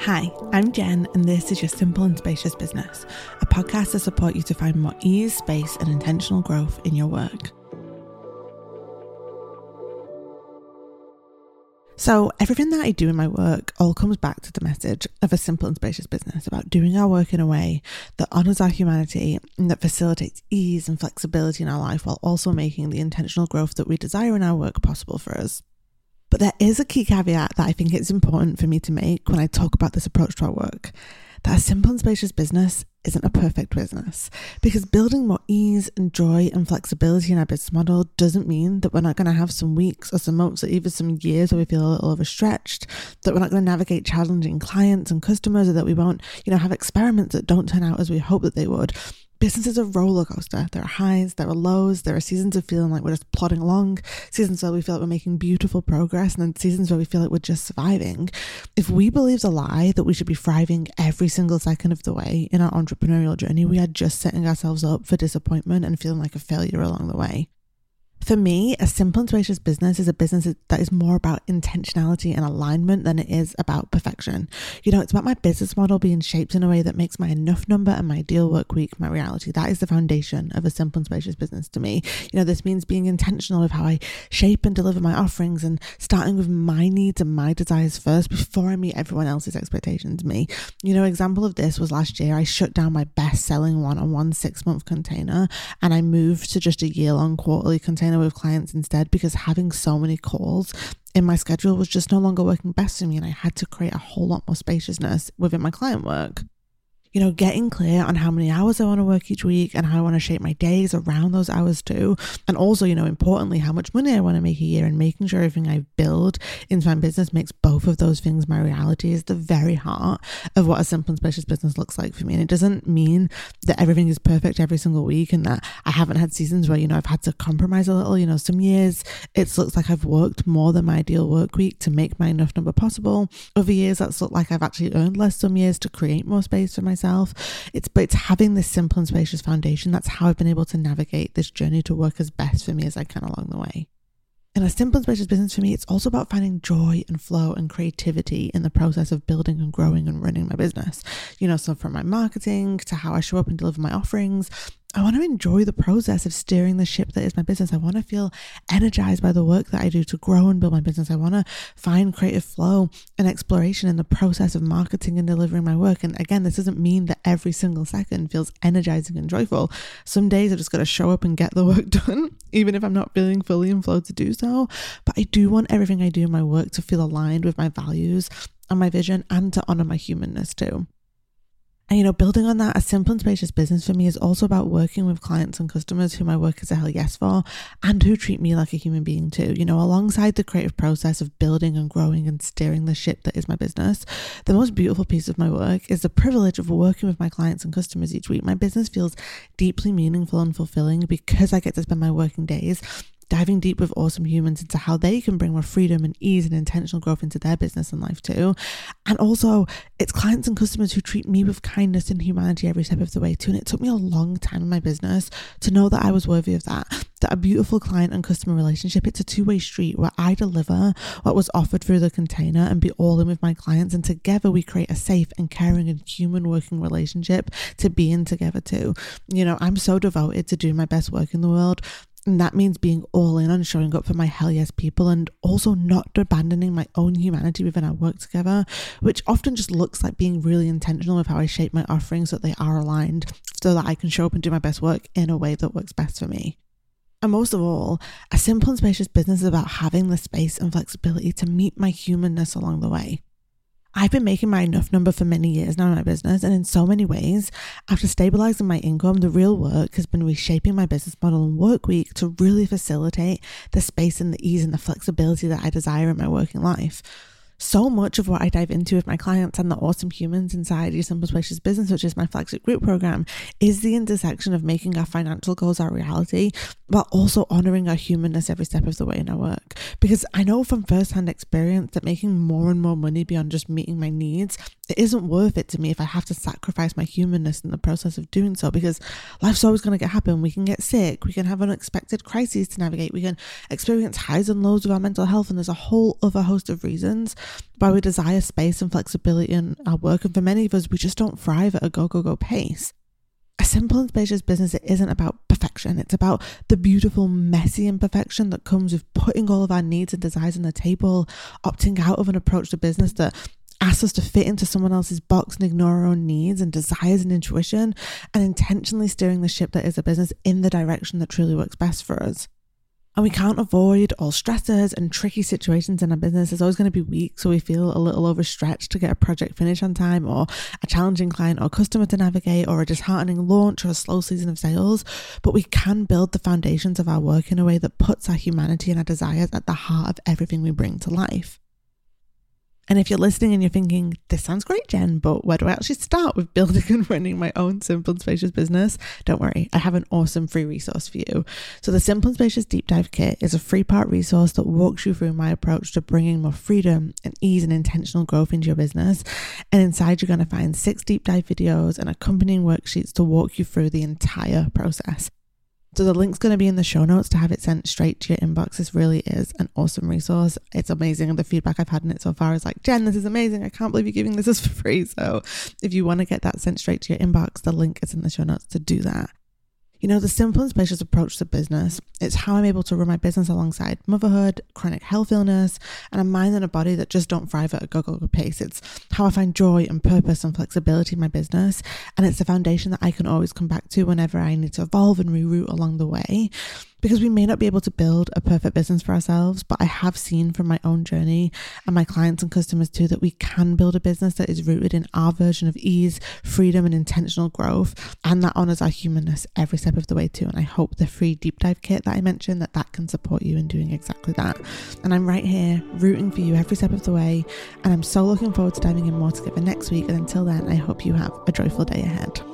Hi, I'm Jen, and this is your Simple and Spacious Business, a podcast to support you to find more ease, space, and intentional growth in your work. So, everything that I do in my work all comes back to the message of a simple and spacious business about doing our work in a way that honors our humanity and that facilitates ease and flexibility in our life while also making the intentional growth that we desire in our work possible for us. But there is a key caveat that I think it's important for me to make when I talk about this approach to our work that a simple and spacious business isn't a perfect business. Because building more ease and joy and flexibility in our business model doesn't mean that we're not going to have some weeks or some months or even some years where we feel a little overstretched that we're not going to navigate challenging clients and customers or that we won't you know have experiments that don't turn out as we hope that they would business is a roller coaster. There are highs, there are lows, there are seasons of feeling like we're just plodding along, seasons where we feel like we're making beautiful progress, and then seasons where we feel like we're just surviving. If we believe the lie that we should be thriving every single second of the way in our entrepreneurial journey, we are just setting ourselves up for disappointment and feeling like a failure along the way. For me, a simple and spacious business is a business that is more about intentionality and alignment than it is about perfection. You know, it's about my business model being shaped in a way that makes my enough number and my ideal work week my reality. That is the foundation of a simple and spacious business to me. You know, this means being intentional with how I shape and deliver my offerings and starting with my needs and my desires first before I meet everyone else's expectations. Me, you know, example of this was last year. I shut down my best selling one on one six month container and I moved to just a year long quarterly container with clients instead because having so many calls in my schedule was just no longer working best for me and I had to create a whole lot more spaciousness within my client work you know, getting clear on how many hours I want to work each week and how I want to shape my days around those hours too. And also, you know, importantly, how much money I want to make a year and making sure everything I build into my business makes both of those things my reality is the very heart of what a simple and spacious business looks like for me. And it doesn't mean that everything is perfect every single week and that I haven't had seasons where, you know, I've had to compromise a little. You know, some years it looks like I've worked more than my ideal work week to make my enough number possible. Other years that's looked like I've actually earned less some years to create more space for myself myself. It's but it's having this simple and spacious foundation. That's how I've been able to navigate this journey to work as best for me as I can along the way. In a simple and spacious business for me, it's also about finding joy and flow and creativity in the process of building and growing and running my business. You know, so from my marketing to how I show up and deliver my offerings, I want to enjoy the process of steering the ship that is my business. I want to feel energized by the work that I do to grow and build my business. I want to find creative flow and exploration in the process of marketing and delivering my work. And again, this doesn't mean that every single second feels energizing and joyful. Some days I just got to show up and get the work done, even if I'm not feeling fully in flow to do so. But I do want everything I do in my work to feel aligned with my values and my vision and to honor my humanness too. And, you know, building on that, a simple and spacious business for me is also about working with clients and customers whom I work as a hell yes for and who treat me like a human being too. You know, alongside the creative process of building and growing and steering the ship that is my business, the most beautiful piece of my work is the privilege of working with my clients and customers each week. My business feels deeply meaningful and fulfilling because I get to spend my working days diving deep with awesome humans into how they can bring more freedom and ease and intentional growth into their business and life too. And also, it's clients and customers who treat me with kindness and humanity every step of the way too. And it took me a long time in my business to know that I was worthy of that. That a beautiful client and customer relationship, it's a two way street where I deliver what was offered through the container and be all in with my clients. And together we create a safe and caring and human working relationship to be in together too. You know, I'm so devoted to doing my best work in the world and that means being all in on showing up for my hell yes people and also not abandoning my own humanity within our work together, which often just looks like being really intentional with how I shape my offerings so that they are aligned so that I can show up and do my best work in a way that works best for me. And most of all, a simple and spacious business is about having the space and flexibility to meet my humanness along the way. I've been making my enough number for many years now in my business, and in so many ways, after stabilizing my income, the real work has been reshaping my business model and work week to really facilitate the space and the ease and the flexibility that I desire in my working life. So much of what I dive into with my clients and the awesome humans inside Your Simple Spacious Business, which is my flagship group program, is the intersection of making our financial goals our reality while also honoring our humanness every step of the way in our work. Because I know from firsthand experience that making more and more money beyond just meeting my needs, it isn't worth it to me if I have to sacrifice my humanness in the process of doing so because life's always going to get happen. We can get sick, we can have unexpected crises to navigate, we can experience highs and lows of our mental health, and there's a whole other host of reasons why we desire space and flexibility in our work. And for many of us, we just don't thrive at a go, go, go pace. A simple and spacious business, it isn't about perfection. It's about the beautiful, messy imperfection that comes with putting all of our needs and desires on the table, opting out of an approach to business that asks us to fit into someone else's box and ignore our own needs and desires and intuition, and intentionally steering the ship that is a business in the direction that truly works best for us. And we can't avoid all stresses and tricky situations in our business. There's always going to be weeks where we feel a little overstretched to get a project finished on time, or a challenging client or customer to navigate, or a disheartening launch or a slow season of sales. But we can build the foundations of our work in a way that puts our humanity and our desires at the heart of everything we bring to life. And if you're listening and you're thinking, this sounds great, Jen, but where do I actually start with building and running my own simple and spacious business? Don't worry, I have an awesome free resource for you. So, the Simple and Spacious Deep Dive Kit is a free part resource that walks you through my approach to bringing more freedom and ease and intentional growth into your business. And inside, you're going to find six deep dive videos and accompanying worksheets to walk you through the entire process. So the link's going to be in the show notes to have it sent straight to your inbox. This really is an awesome resource. It's amazing. And the feedback I've had in it so far is like, Jen, this is amazing. I can't believe you're giving this as for free. So if you want to get that sent straight to your inbox, the link is in the show notes to do that. You know, the simple and spacious approach to business, it's how I'm able to run my business alongside motherhood, chronic health illness, and a mind and a body that just don't thrive at a go go pace. It's how I find joy and purpose and flexibility in my business. And it's the foundation that I can always come back to whenever I need to evolve and reroute along the way because we may not be able to build a perfect business for ourselves, but I have seen from my own journey and my clients and customers too that we can build a business that is rooted in our version of ease, freedom, and intentional growth, and that honors our humanness every step of the way too. And I hope the free deep dive kit that I mentioned that that can support you in doing exactly that. And I'm right here rooting for you every step of the way, and I'm so looking forward to diving in more together next week. And until then, I hope you have a joyful day ahead.